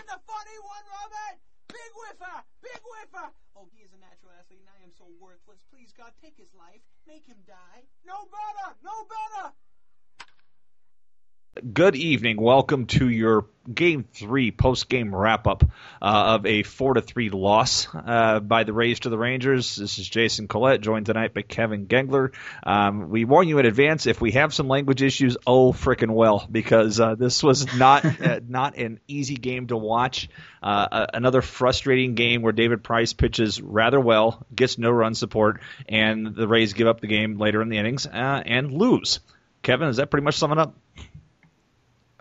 the funny one, Robert. Big whiffer, big whiffer. Oh, he is a natural athlete, and I am so worthless. Please, God, take his life. Make him die. No better, no better. Good evening. Welcome to your Game Three post game wrap up uh, of a four to three loss uh, by the Rays to the Rangers. This is Jason Collette, joined tonight by Kevin Gengler. Um, we warn you in advance if we have some language issues. Oh, frickin' well, because uh, this was not uh, not an easy game to watch. Uh, another frustrating game where David Price pitches rather well, gets no run support, and the Rays give up the game later in the innings uh, and lose. Kevin, is that pretty much summing up?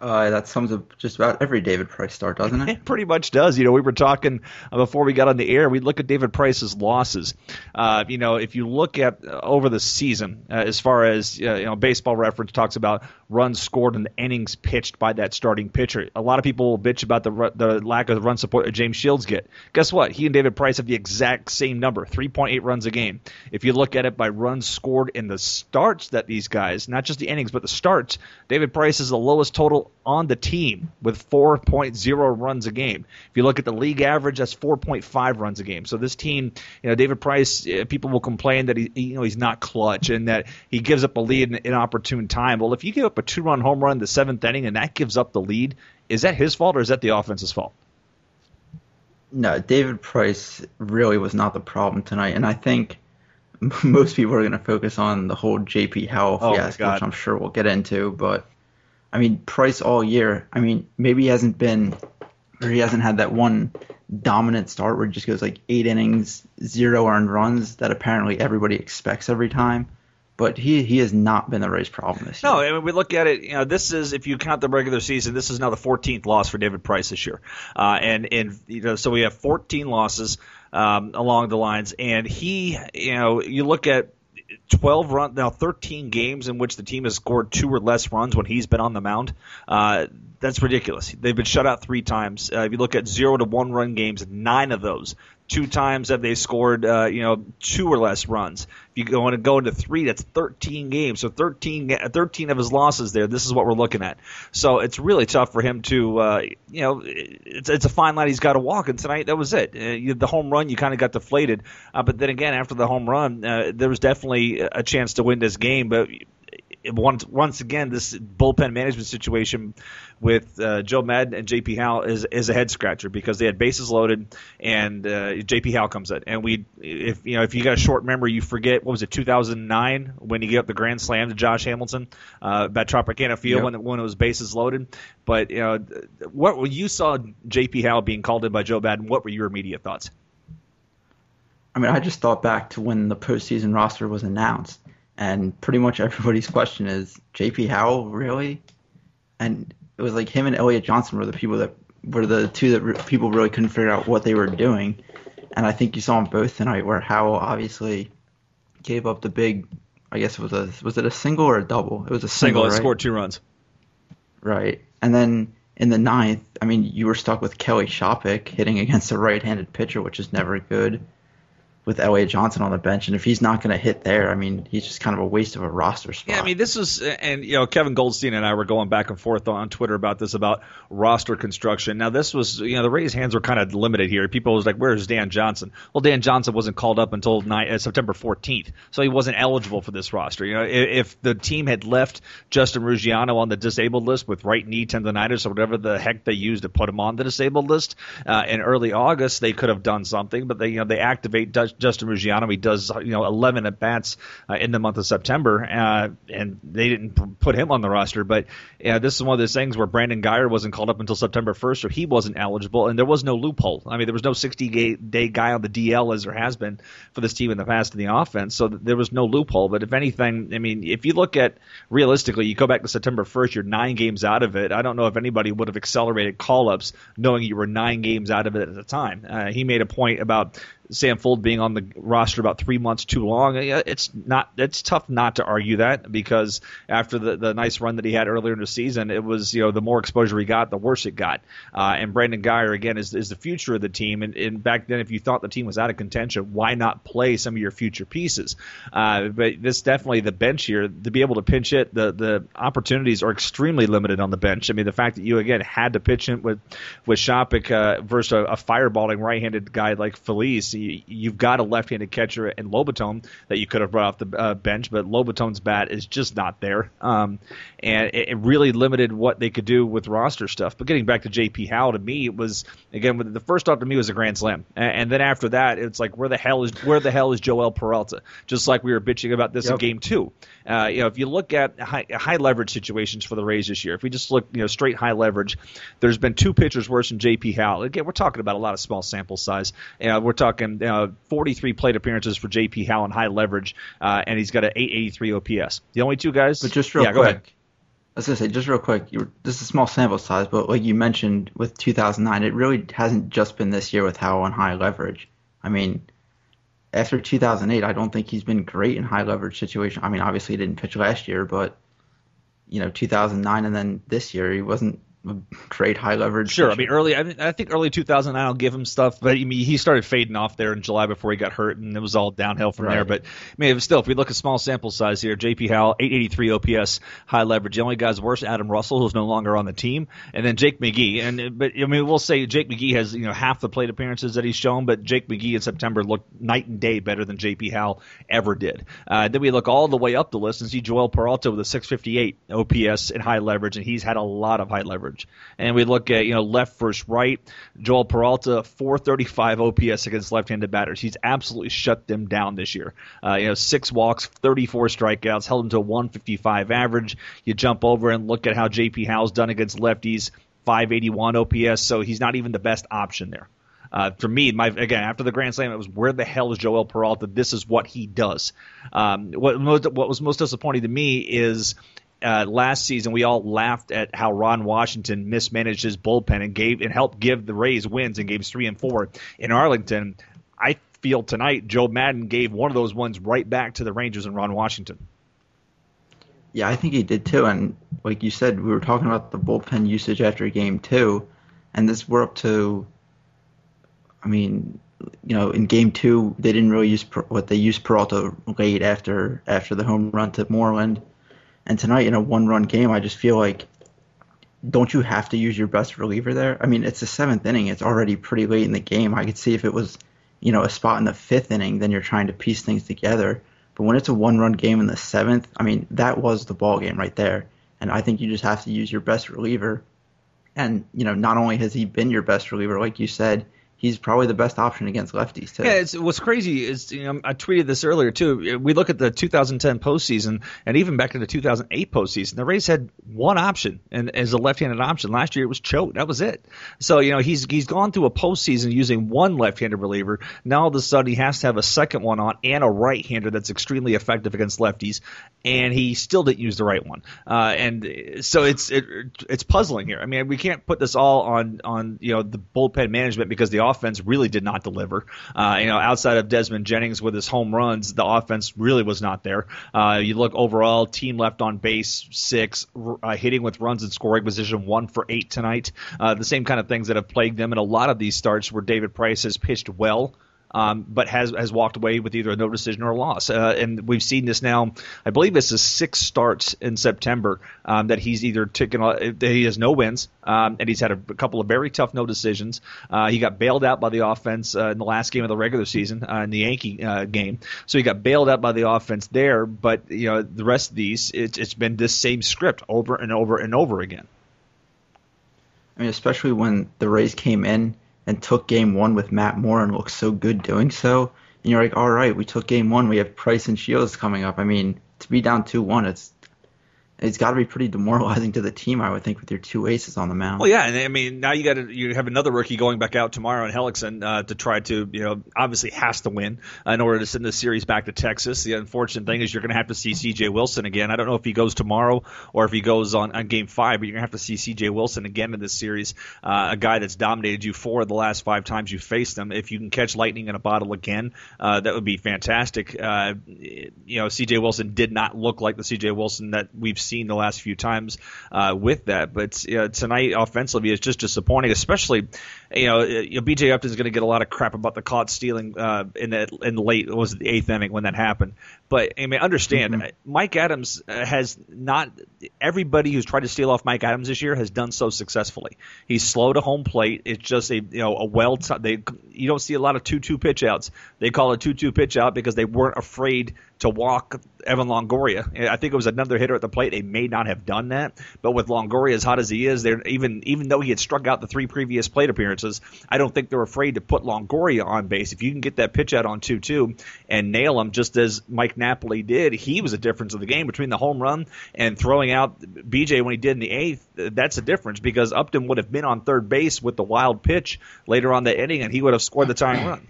Uh, that sums up just about every David Price start, doesn't it? It pretty much does. You know, we were talking uh, before we got on the air. We look at David Price's losses. Uh, you know, if you look at uh, over the season, uh, as far as uh, you know, Baseball Reference talks about runs scored and the innings pitched by that starting pitcher. A lot of people will bitch about the the lack of run support that James Shields get. Guess what? He and David Price have the exact same number, 3.8 runs a game. If you look at it by runs scored in the starts that these guys, not just the innings, but the starts, David Price is the lowest total on the team with 4.0 runs a game. If you look at the league average, that's 4.5 runs a game. So this team, you know, David Price, uh, people will complain that he, you know, he's not clutch and that he gives up a lead in an opportune time. Well, if you give up a two-run home run in the seventh inning and that gives up the lead, is that his fault or is that the offense's fault? No, David Price really was not the problem tonight, and I think most people are going to focus on the whole JP Howell Oh, fiasco, God. which I'm sure we'll get into. But I mean, Price all year. I mean, maybe he hasn't been, or he hasn't had that one dominant start where he just goes like eight innings, zero earned runs that apparently everybody expects every time. But he he has not been the Rays' problem this year. No, I mean, we look at it. You know, this is if you count the regular season, this is now the 14th loss for David Price this year, uh, and and you know, so we have 14 losses um, along the lines, and he, you know, you look at 12 run now 13 games in which the team has scored two or less runs when he's been on the mound. Uh, that's ridiculous. They've been shut out three times. Uh, if you look at zero to one run games, nine of those. Two times have they scored, uh, you know, two or less runs. If you go and go into three, that's 13 games. So 13, 13 of his losses there. This is what we're looking at. So it's really tough for him to, uh, you know, it's it's a fine line he's got to walk. And tonight that was it. Uh, you, the home run, you kind of got deflated. Uh, but then again, after the home run, uh, there was definitely a chance to win this game. But once once again, this bullpen management situation with uh, Joe Maddon and JP Howell is is a head scratcher because they had bases loaded and uh, JP Howell comes in and we if you know if you got a short memory you forget what was it 2009 when he gave up the grand slam to Josh Hamilton uh, at Tropicana Field Yep. when when it was bases loaded but you know what when you saw JP Howell being called in by Joe Maddon what were your immediate thoughts? I mean, I just thought back to when the postseason roster was announced, and pretty much everybody's question is J.P. Howell really? And it was like him and Elliot Johnson were the people that were the two that re- people really couldn't figure out what they were doing. And I think you saw them both tonight, where Howell obviously gave up the big. I guess it was a was it a single or a double? It was a Single single, right? scored two runs. Right. And then in the ninth, I mean, you were stuck with Kelly Shoppach hitting against a right-handed pitcher, which is never good. With Elliot Johnson on the bench, and if he's not going to hit there, I mean, he's just kind of a waste of a roster spot. Yeah, I mean, this is, and you know, Kevin Goldstein and I were going back and forth on Twitter about this about roster construction. Now, this was, you know, the Rays' hands were kind of limited here. People was like, "Where's Dan Johnson?" Well, Dan Johnson wasn't called up until ni- uh, September 14th, so he wasn't eligible for this roster. You know, if, if the team had left Justin Ruggiano on the disabled list with right knee tendonitis or whatever the heck they used to put him on the disabled list uh, in early August, they could have done something. But they, you know, they activate Dus- Justin Ruggiano. He does, you know, 11 at bats uh, in the month of September, uh, and they didn't put him on the roster. But this is one of those things where Brandon Guyer wasn't called up until September 1st, so he wasn't eligible, and there was no loophole. I mean, there was no 60 day guy on the DL as there has been for this team in the past in the offense, so there was no loophole. But if anything, I mean, if you look at realistically, you go back to September 1st, you're nine games out of it. I don't know if anybody would have accelerated call ups knowing you were nine games out of it at the time. Uh, he made a point about Sam Fuld being on the roster about three months too long. It's not. It's tough not to argue that because after the the nice run that he had earlier in the season, it was you know the more exposure he got, the worse it got. Uh, and Brandon Guyer again is is the future of the team. And, and back then, if you thought the team was out of contention, why not play some of your future pieces? Uh, but this definitely the bench here to be able to pinch it. The the opportunities are extremely limited on the bench. I mean, the fact that you again had to pitch it with with Shoppach uh, versus a, a fireballing right-handed guy like Feliz, you, have got a left-handed catcher in Lobaton that you could have brought off the uh, bench, but Lobaton's bat is just not there, um, and it, it, really limited what they could do with roster stuff. But getting back to J.P. Howell, to me, it was again the first off to me was a grand slam, and, and, then after that, it's like where the hell is where the hell is Joel Peralta? Just like we were bitching about this yep. in Game Two. Uh, you know, if you look at high, high leverage situations for the Rays this year, if we just look, you know, straight high leverage, there's been two pitchers worse than J.P. Howell. Again, we're talking about a lot of small sample size. Uh, we're talking uh, 43 plate appearances for J.P. Howell in high leverage, uh, and he's got an 883 OPS. The only two guys. But just real yeah, quick. I was gonna say, just real quick, this is a small sample size, but like you mentioned with 2009, it really hasn't just been this year with Howell on high leverage. I mean, after 2008, I don't think he's been great in high leverage situation. I mean, obviously he didn't pitch last year, but you know, 2009 and then this year he wasn't great high leverage. Sure, I mean early. I, mean, I think early 2009 I'll give him stuff, but I mean he started fading off there in July before he got hurt, and it was all downhill from right. there. But I mean, still, if we look at small sample size here, J.P. Howell 883 OPS, high leverage. The only guy's worse, Adam Russell, who's no longer on the team, and then Jake McGee. And but I mean, we'll say Jake McGee has you know half the plate appearances that he's shown, but Jake McGee in September looked night and day better than J.P. Howell ever did. Uh, then we look all the way up the list and see Joel Peralta with a 658 OPS in high leverage, and he's had a lot of high leverage. And we look at you know left versus right, Joel Peralta 435 OPS against left-handed batters. He's absolutely shut them down this year. Uh, you know six walks, 34 strikeouts, held him to a 155 average. You jump over and look at how J.P. Howell's done against lefties, 581 OPS. So he's not even the best option there. Uh, for me, my again after the Grand Slam, it was where the hell is Joel Peralta? This is what he does. Um, what, what was most disappointing to me is uh, last season we all laughed at how Ron Washington mismanaged his bullpen and gave and helped give the Rays wins in games three and four in Arlington. I feel tonight Joe Maddon gave one of those ones right back to the Rangers and Ron Washington. Yeah, I think he did too. And like you said, we were talking about the bullpen usage after game two, and this we're up to. I mean, you know, in game two they didn't really use what they used Peralta late after after the home run to Moreland and tonight in a one run game, I just feel like don't you have to use your best reliever there? I mean, it's the seventh inning. It's already pretty late in the game. I could see if it was, you know, a spot in the fifth inning, then you're trying to piece things together. But when it's a one run game in the seventh, I mean, that was the ball game right there. And I think you just have to use your best reliever. And, you know, not only has he been your best reliever, like you said, he's probably the best option against lefties too. Yeah, what's crazy is you know I tweeted this earlier too. We look at the 2010 postseason and even back to the 2008 postseason. The Rays had one option and as a left-handed option. Last year it was Choate. That was it. So you know he's he's gone through a postseason using one left-handed reliever. Now all of a sudden he has to have a second one on and a right-hander that's extremely effective against lefties, and he still didn't use the right one. Uh, and so it's it, it's puzzling here. I mean we can't put this all on on you know the bullpen management because the offense really did not deliver. Uh, you know, outside of Desmond Jennings with his home runs, the offense really was not there. Uh, you look overall, team left on base six, uh, hitting with runs in scoring position one for eight tonight. Uh, the same kind of things that have plagued them in a lot of these starts where David Price has pitched well um, but has has walked away with either a no decision or a loss. Uh, and we've seen this now. I believe this is six starts in September um, that he's either taken. He has no wins, um, and he's had a, a, couple of very tough no decisions. Uh, he got bailed out by the offense uh, in the last game of the regular season uh, in the Yankee uh, game. So he got bailed out by the offense there. But you know the rest of these, it's, it's been this same script over and over and over again. I mean, especially when the Rays came in and took game one with Matt Moore and looked so good doing so. And you're like, all right, we took game one. We have Price and Shields coming up. I mean, to be down two one, it's it's got to be pretty demoralizing to the team, I would think, with your two aces on the mound. Well, yeah, and I mean now you got to you have another rookie going back out tomorrow in Hellickson uh, to try to you know obviously has to win in order to send the series back to Texas. The unfortunate thing is you're going to have to see C.J. Wilson again. I don't know if he goes tomorrow or if he goes on, on Game Five, but you're going to have to see C.J. Wilson again in this series. Uh, a guy that's dominated you four of the last five times you faced him. If you can catch lightning in a bottle again, uh, that would be fantastic. Uh, you know, C.J. Wilson did not look like the C.J. Wilson that we've seen the last few times uh, with that. But you know, tonight offensively is just disappointing, especially you know, you know B.J. Upton is going to get a lot of crap about the caught stealing uh, in the in the late was the eighth inning when that happened. But I mean, understand, mm-hmm. Mike Adams uh, has not everybody who's tried to steal off Mike Adams this year has done so successfully. He's slow to home plate. It's just a you know a well t- they you don't see a lot of two two pitch outs. They call a two two pitch out because they weren't afraid to walk Evan Longoria. I think it was another hitter at the plate. They may not have done that, but with Longoria as hot as he is, they're even even though he had struck out the three previous plate appearances, I don't think they're afraid to put Longoria on base. If you can get that pitch out on two two and nail him, just as Mike Napoli did, he was a difference of the game between the home run and throwing out BJ when he did in the eighth. That's a difference because Upton would have been on third base with the wild pitch later on the inning, and he would have scored the tying run.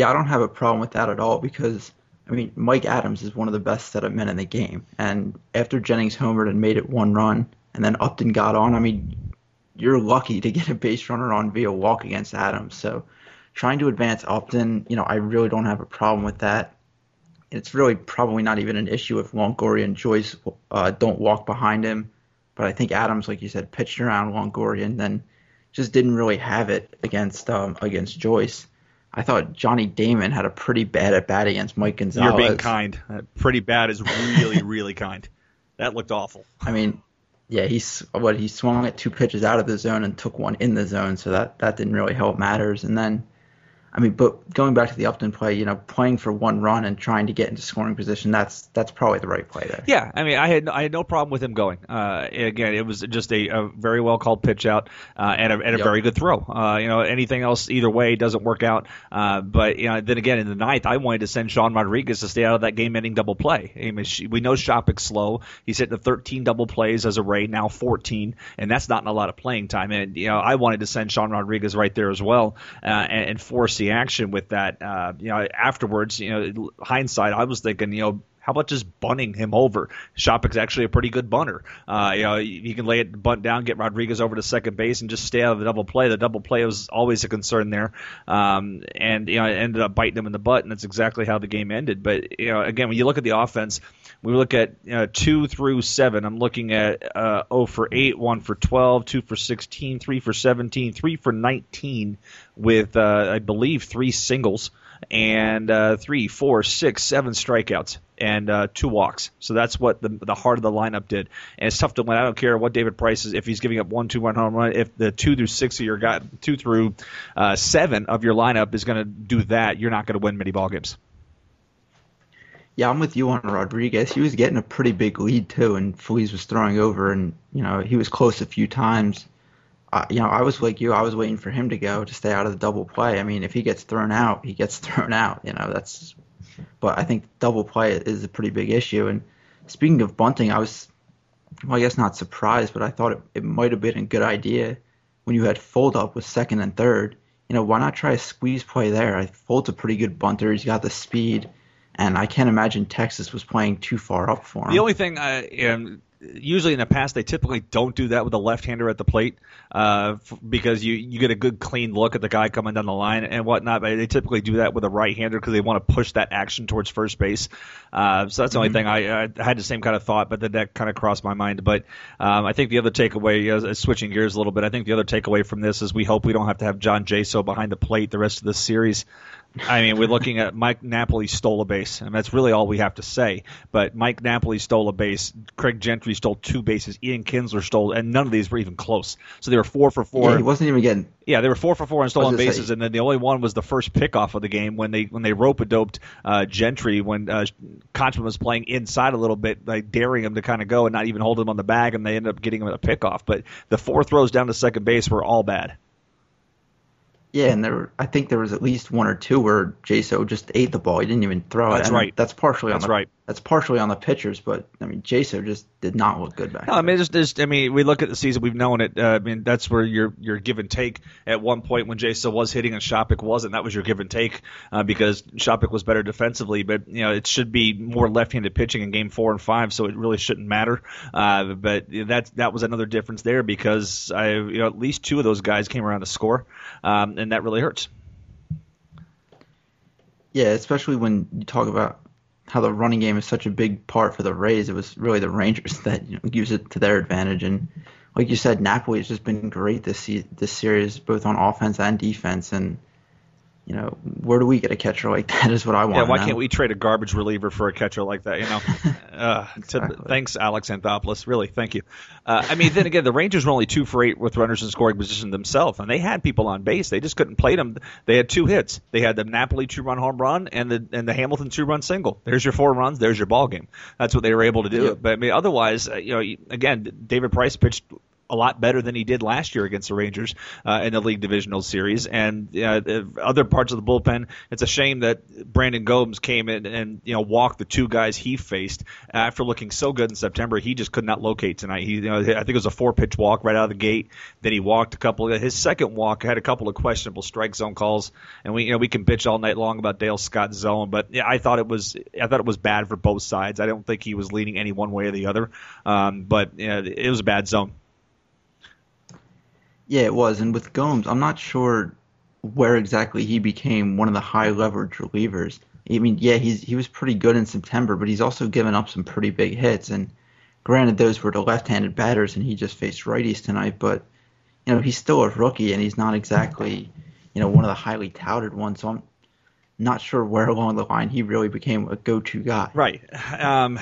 Yeah, I don't have a problem with that at all because I mean Mike Adams is one of the best setup men in the game, and after Jennings homered and made it one run, and then Upton got on, I mean you're lucky to get a base runner on via walk against Adams. So trying to advance Upton, you know, I really don't have a problem with that. It's really probably not even an issue if Longoria and Joyce uh, don't walk behind him. But I think Adams, like you said, pitched around Longoria and then just didn't really have it against um, against Joyce. I thought Johnny Damon had a pretty bad at bat against Mike Gonzalez. You're being kind. Uh, pretty bad is really, really kind. That looked awful. I mean, yeah, he's what he swung at two pitches out of the zone and took one in the zone, so that that didn't really help matters. And then I mean, but going back to the Upton play, you know, playing for one run and trying to get into scoring position, that's that's probably the right play there. Yeah, I mean, I had I had no problem with him going. Uh, again, it was just a, a very well called pitch out uh, and a, and a yep. very good throw. Uh, you know, anything else either way doesn't work out. Uh, but you know, then again, in the ninth, I wanted to send Sean Rodriguez to stay out of that game-ending double play. I mean, we know Shoppach's slow. He's hitting the 13 double plays as a Ray, now 14, and that's not in a lot of playing time. And you know, I wanted to send Sean Rodriguez right there as well uh, and, and force action with that. Uh, you know, afterwards, you know, hindsight, I was thinking, you know, how about just bunting him over? Shoppach's actually a pretty good bunter. Uh, you know, you can lay it bunt down, get Rodriguez over to second base, and just stay out of the double play. The double play was always a concern there, um, and you know, it ended up biting him in the butt, and that's exactly how the game ended. But you know, again, when you look at the offense, we look at you know, two through seven. I'm looking at uh, 0 for 8, 1 for 12, 2 for 16, 3 for 17, 3 for 19 with, uh, I believe, three singles and uh, three, four, six, seven strikeouts and uh, two walks. So that's what the the heart of the lineup did. And it's tough to win. I don't care what David Price is if he's giving up one, two, one home run. If the two through six of your guy, two through uh, seven of your lineup is going to do that, you're not going to win many ball games. Yeah, I'm with you on Rodriguez. He was getting a pretty big lead too, and Feliz was throwing over, and you know he was close a few times you know, I was like you. I was waiting for him to go to stay out of the double play. I mean, if he gets thrown out, he gets thrown out. You know, that's. But I think double play is a pretty big issue. And speaking of bunting, I was, well, I guess not surprised, but I thought it, it might have been a good idea when you had Fuld up with second and third. You know, why not try a squeeze play there? I Fuld's a pretty good bunter. He's got the speed, and I can't imagine Texas was playing too far up for him. The only thing I am usually in the past they typically don't do that with a left-hander at the plate uh, f- because you you get a good clean look at the guy coming down the line and whatnot. But they typically do that with a right-hander because they want to push that action towards first base. Uh, so that's the only mm-hmm. thing I, I, had the same kind of thought, but then that kind of crossed my mind. But um, I think the other takeaway, uh, switching gears a little bit, I think the other takeaway from this is we hope we don't have to have John Jaso behind the plate the rest of the series. I mean, we're looking at Mike Napoli stole a base, and that's really all we have to say. But Mike Napoli stole a base. Craig Gentry stole two bases. Ian Kinsler stole, and none of these were even close. So they were four for four. Yeah, he wasn't even getting. Yeah, they were four for four on stolen bases, say? and then the only one was the first pickoff of the game when they when they rope a doped uh, Gentry when uh, Kotchman was playing inside a little bit, like daring him to kind of go and not even hold him on the bag, and they ended up getting him a pickoff. But the four throws down to second base were all bad. Yeah, and there, I think there was at least one or two where Jaso just ate the ball. He didn't even throw it. That's right. That's partially that's on the, right. That's partially on the pitchers, but I mean, Jaso just did not look good back. No, I mean, just, just, I mean, we look at the season, we've known it. Uh, I mean, that's where your your give and take. At one point, when Jaso was hitting and Shoppach wasn't, that was your give and take uh, because Shoppach was better defensively. But you know, it should be more left-handed pitching in Game Four and Five, so it really shouldn't matter. Uh, but you know, that that was another difference there because I, you know, at least two of those guys came around to score, um, and that really hurts. Yeah, especially when you talk about how the running game is such a big part for the Rays. It was really the Rangers that you know, use it to their advantage. And like you said, Napoli has just been great this this series, both on offense and defense. And you know, where do we get a catcher like that? Is what I want. Yeah, why can't we trade a garbage reliever for a catcher like that? You know, uh, exactly. to, thanks, Alex Anthopoulos. Really, thank you. Uh, I mean, then again, the Rangers were only two for eight with runners in scoring position themselves, and they had people on base. They just couldn't play them. They had two hits. They had the Napoli two-run home run and the and the Hamilton two-run single. There's your four runs. There's your ball game. That's what they were able to do. Yeah. But I mean, otherwise, uh, you know, again, David Price pitched a lot better than he did last year against the Rangers uh, in the league divisional series. And uh, other parts of the bullpen, it's a shame that Brandon Gomes came in and you know walked the two guys he faced after looking so good in September. He just could not locate tonight. He, you know, I think it was a four pitch walk right out of the gate. Then he walked a couple. His second walk had a couple of questionable strike zone calls, and we you know we can bitch all night long about Dale Scott's zone, but yeah, I thought it was I thought it was bad for both sides. I don't think he was leaning any one way or the other, um, but it was a bad zone. Yeah, it was. And with Gomes, I'm not sure where exactly he became one of the high leverage relievers. I mean, yeah, he's he was pretty good in September, but he's also given up some pretty big hits. And granted, those were to left-handed batters, and he just faced righties tonight. But you know, he's still a rookie, and he's not exactly you know one of the highly touted ones. So I'm not sure where along the line he really became a go-to guy. Right. Um,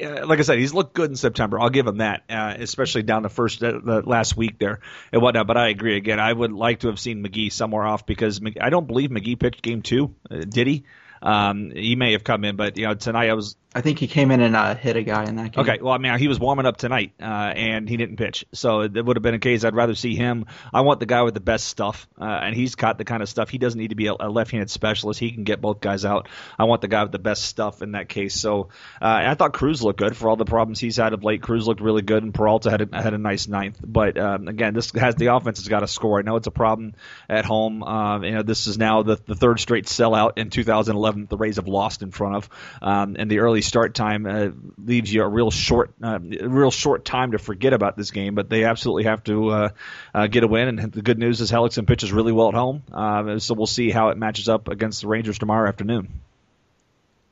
like I said, he's looked good in September. I'll give him that, uh, especially down the first uh, the last week there and whatnot. But I agree again. I would like to have seen McGee somewhere off because I don't believe McGee pitched game two. Uh, did he? Um, he may have come in, but you know tonight I was I think he came in and uh, hit a guy in that game. Okay, well, I mean, he was warming up tonight, uh, and he didn't pitch, so it would have been a case. I'd rather see him. I want the guy with the best stuff, uh, and he's got the kind of stuff. He doesn't need to be a, a left-handed specialist. He can get both guys out. I want the guy with the best stuff in that case. So uh, I thought Cruz looked good for all the problems he's had of late. Cruz looked really good, and Peralta had a, had a nice ninth. But um, again, this has the offense has got to score. I know it's a problem at home. Um, you know, this is now the, the third straight sellout in 2011 the Rays have lost in front of, um, and the early start time. Uh, leaves you a real short, uh, real short time to forget about this game. But they absolutely have to uh, uh, get a win. And the good news is Hellickson pitches really well at home, uh, so we'll see how it matches up against the Rangers tomorrow afternoon.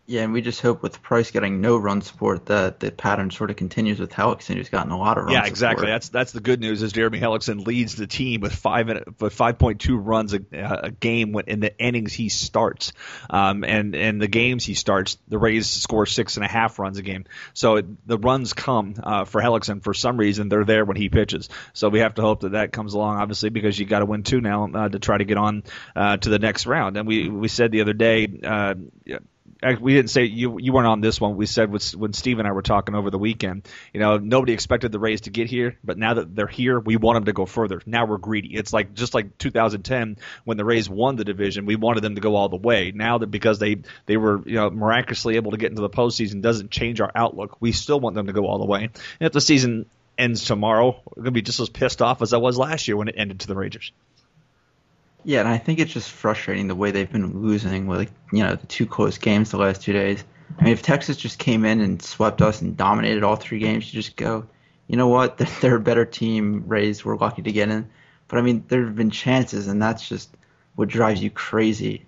Yeah, and we just hope with Price getting no run support that the pattern sort of continues with Hellickson, who's gotten a lot of runs. Yeah, exactly. support. That's that's the good news. Is Jeremy Hellickson leads the team with five with five point two runs a, a game when, in the innings he starts, um, and and the games he starts, the Rays score six and a half runs a game. So it, the runs come uh, for Hellickson for some reason. They're there when he pitches. So we have to hope that that comes along, obviously, because you got to win two now uh, to try to get on uh, to the next round. And we we said the other day. We didn't say you you weren't on this one. We said when Steve and I were talking over the weekend. You know, nobody expected the Rays to get here, but now that they're here, we want them to go further. Now we're greedy. It's like just like 2010 when the Rays won the division, we wanted them to go all the way. Now that because they they were you know miraculously able to get into the postseason doesn't change our outlook. We still want them to go all the way. And if the season ends tomorrow, we're gonna be just as pissed off as I was last year when it ended to the Rangers. Yeah, and I think it's just frustrating the way they've been losing with you know the two close games the last two days. I mean, if Texas just came in and swept us and dominated all three games, you just go, you know what, they're, they're a better team. Rays were lucky to get in, but I mean, there have been chances, and that's just what drives you crazy.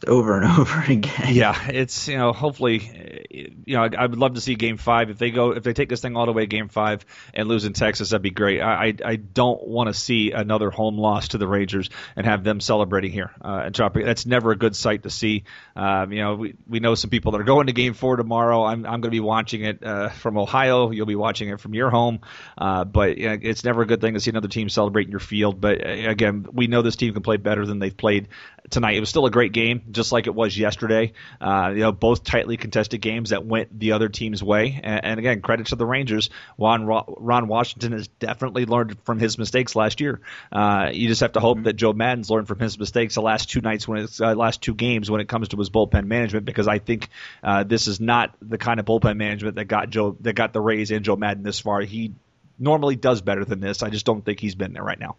Just over and over again. Yeah, it's you know hopefully you know I would love to see Game Five if they go if they take this thing all the way Game Five and lose in Texas that'd be great. I I, don't want to see another home loss to the Rangers and have them celebrating here uh, Tropic. That's never a good sight to see. Um, you know we we know some people that are going to Game Four tomorrow. I'm I'm going to be watching it uh, from Ohio. You'll be watching it from your home. Uh, but you know, it's never a good thing to see another team celebrate in your field. But uh, again, we know this team can play better than they've played tonight. It was still a great game. Just like it was yesterday. Uh, you know, both tightly contested games that went the other team's way. And, and again, credit to the Rangers. Ron, Ron Washington has definitely learned from his mistakes last year. Uh, you just have to hope mm-hmm. that Joe Maddon's learned from his mistakes the last two nights when it's uh, last two games when it comes to his bullpen management because I think uh, this is not the kind of bullpen management that got Joe that got the Rays and Joe Maddon this far. He normally does better than this. I just don't think he's been there right now.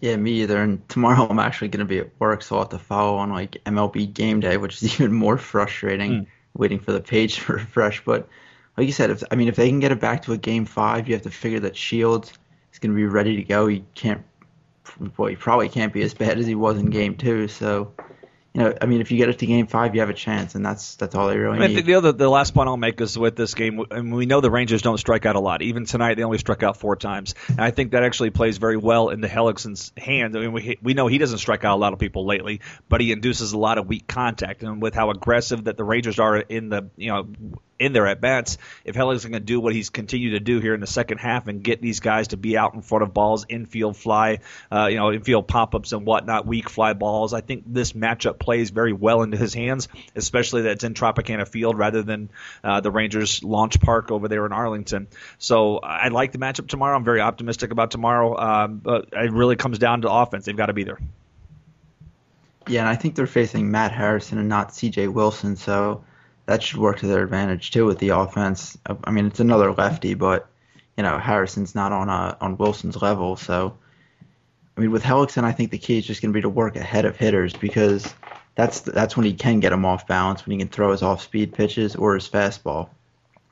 Yeah, me either. And tomorrow I'm actually going to be at work, so I'll have to follow on like MLB Game Day, which is even more frustrating, mm. waiting for the page to refresh. But like you said, if I mean, if they can get it back to a Game Five, you have to figure that Shields is going to be ready to go. He can't, well, he probably can't be as bad as he was in Game Two. So you know, I mean, if you get it to game five, you have a chance, and that's that's all they really I mean, need. The other, the last point I'll make is with this game, and we know the Rangers don't strike out a lot. Even tonight, they only struck out four times, and I think that actually plays very well into Hellickson's hand. I mean, we we know he doesn't strike out a lot of people lately, but he induces a lot of weak contact, and with how aggressive that the Rangers are in the you know in there at bats. If Hellick's going to do what he's continued to do here in the second half and get these guys to be out in front of balls, infield fly, uh, you know, infield pop ups and whatnot, weak fly balls, I think this matchup plays very well into his hands, especially that it's in Tropicana Field rather than uh, the Rangers launch park over there in Arlington. So I like the matchup tomorrow. I'm very optimistic about tomorrow, um, but it really comes down to offense. They've got to be there. Yeah, and I think they're facing Matt Harrison and not C.J. Wilson, so that should work to their advantage too with the offense. I mean, it's another lefty, but you know Harrison's not on a, on Wilson's level, so I mean with Hellickson, I think the key is just going to be to work ahead of hitters because that's that's when he can get them off balance when he can throw his off speed pitches or his fastball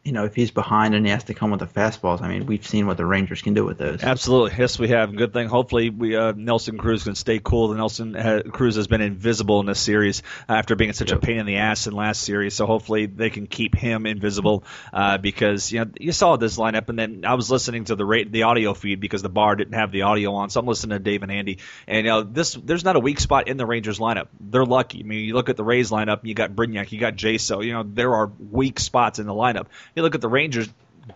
you know, if he's behind and he has to come with the fastballs, I mean, we've seen what the Rangers can do with those. Absolutely, yes, we have. Good thing. Hopefully, we uh, Nelson Cruz can stay cool. The Nelson ha- Cruz has been invisible in this series after being such yep. a pain in the ass in last series. So hopefully, they can keep him invisible uh, because you know you saw this lineup, and then I was listening to the rate the audio feed because the bar didn't have the audio on, so I'm listening to Dave and Andy, and you know this there's not a weak spot in the Rangers lineup. They're lucky. I mean, you look at the Rays lineup, you got Brignac, you got Jaso. You know there are weak spots in the lineup. You look at the Rangers,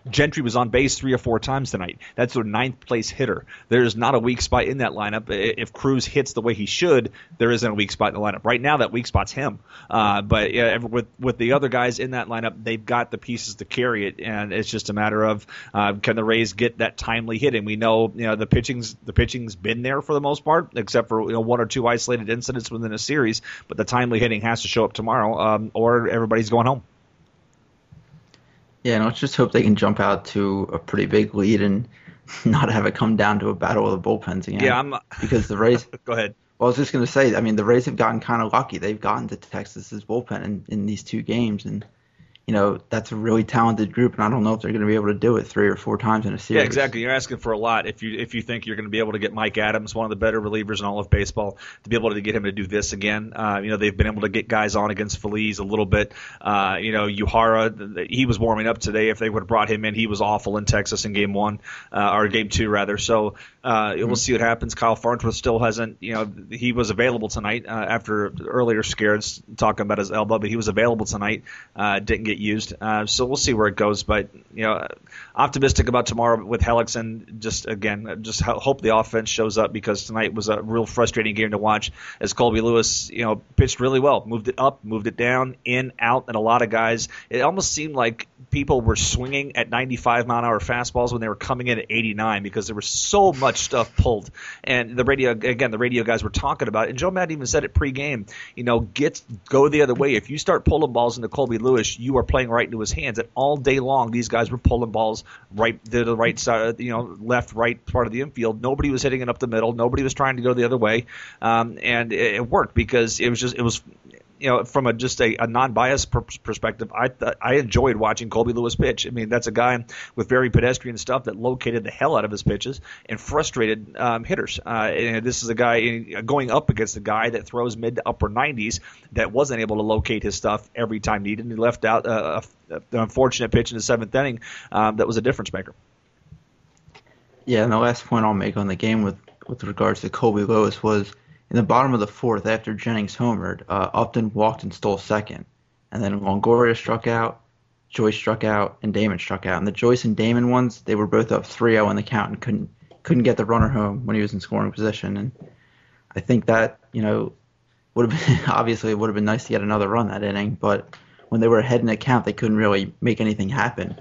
Gentry was on base three or four times tonight. That's their ninth place hitter. There's not a weak spot in that lineup. If Cruz hits the way he should, there isn't a weak spot in the lineup. Right now, that weak spot's him. Uh, but yeah, with with the other guys in that lineup, they've got the pieces to carry it, and it's just a matter of uh, can the Rays get that timely hit? And we know you know the pitching's the pitching's been there for the most part, except for you know one or two isolated incidents within a series. But the timely hitting has to show up tomorrow, um, or everybody's going home. Yeah, and let's just hope they can jump out to a pretty big lead and not have it come down to a battle of the bullpens again. Yeah, I'm uh, because the Rays. go ahead. Well, I was just going to say, I mean, the Rays have gotten kind of lucky. They've gotten to Texas's bullpen in, in these two games, and you know, that's a really talented group, and I don't know if they're going to be able to do it three or four times in a series. Yeah, exactly. You're asking for a lot if you if you think you're going to be able to get Mike Adams, one of the better relievers in all of baseball, to be able to get him to do this again. Uh, you know, they've been able to get guys on against Feliz a little bit. Uh, you know, Uehara, he was warming up today. If they would have brought him in, he was awful in Texas in Game One uh, or Game Two rather. So uh, mm-hmm. we'll see what happens. Kyle Farnsworth still hasn't. You know, he was available tonight uh, after earlier scares talking about his elbow, but he was available tonight. Uh, didn't get used. Uh, so we'll see where it goes. But you know, optimistic about tomorrow with Helix, and Just again, just hope the offense shows up because tonight was a real frustrating game to watch. As Colby Lewis, you know, pitched really well, moved it up, moved it down, in, out, and a lot of guys. It almost seemed like people were swinging at 95 mile an hour fastballs when they were coming in at 89 because there was so much stuff pulled. And the radio again, the radio guys were talking about it. And Joe Maddon even said it pregame. You know, get go the other way. If you start pulling balls into Colby Lewis, you are playing right into his hands. And all day long, these guys were pulling balls right to the right side, you know, left, right part of the infield. Nobody was hitting it up the middle. Nobody was trying to go the other way, um, and it, it worked because it was just it was you know, from a just a, a non-biased per- perspective, I I enjoyed watching Colby Lewis pitch. I mean, that's a guy with very pedestrian stuff that located the hell out of his pitches and frustrated um, hitters. Uh, and this is a guy uh, going up against a guy that throws mid to upper 90s that wasn't able to locate his stuff every time needed. And he left out uh, an unfortunate pitch in the seventh inning um, that was a difference maker. Yeah, and the last point I'll make on the game with with regards to Colby Lewis was in the bottom of the fourth, after Jennings homered, uh, Upton walked and stole second. And then Longoria struck out, Joyce struck out, and Damon struck out. And the Joyce and Damon ones, they were both up 3-0 in the count and couldn't couldn't get the runner home when he was in scoring position. And I think that you know would have been obviously it would have been nice to get another run that inning, but when they were ahead in the count, they couldn't really make anything happen.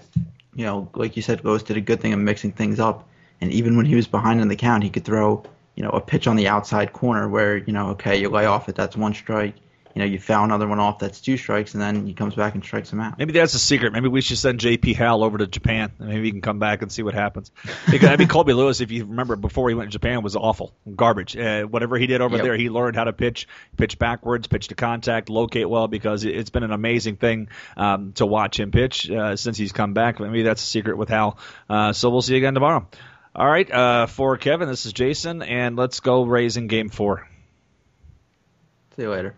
You know, like you said, Ghost did a good thing of mixing things up, and even when he was behind in the count, he could throw you know a pitch on the outside corner where you know okay you lay off it, that's one strike you know, you foul another one off, that's two strikes, and then he comes back and strikes him out. Maybe that's a secret. Maybe we should send J.P. Howell over to Japan, and maybe he can come back and see what happens. Because I mean, Colby Lewis, if you remember, before he went to Japan, was awful, garbage. Uh, whatever he did over Yep. there, he learned how to pitch, pitch backwards, pitch to contact, locate well. Because it- it's been an amazing thing um, to watch him pitch uh, since he's come back. Maybe that's a secret with Howell. Uh, so we'll see you again tomorrow. All right, uh, for Kevin, this is Jason, and let's go Rays in Game Four. See you later.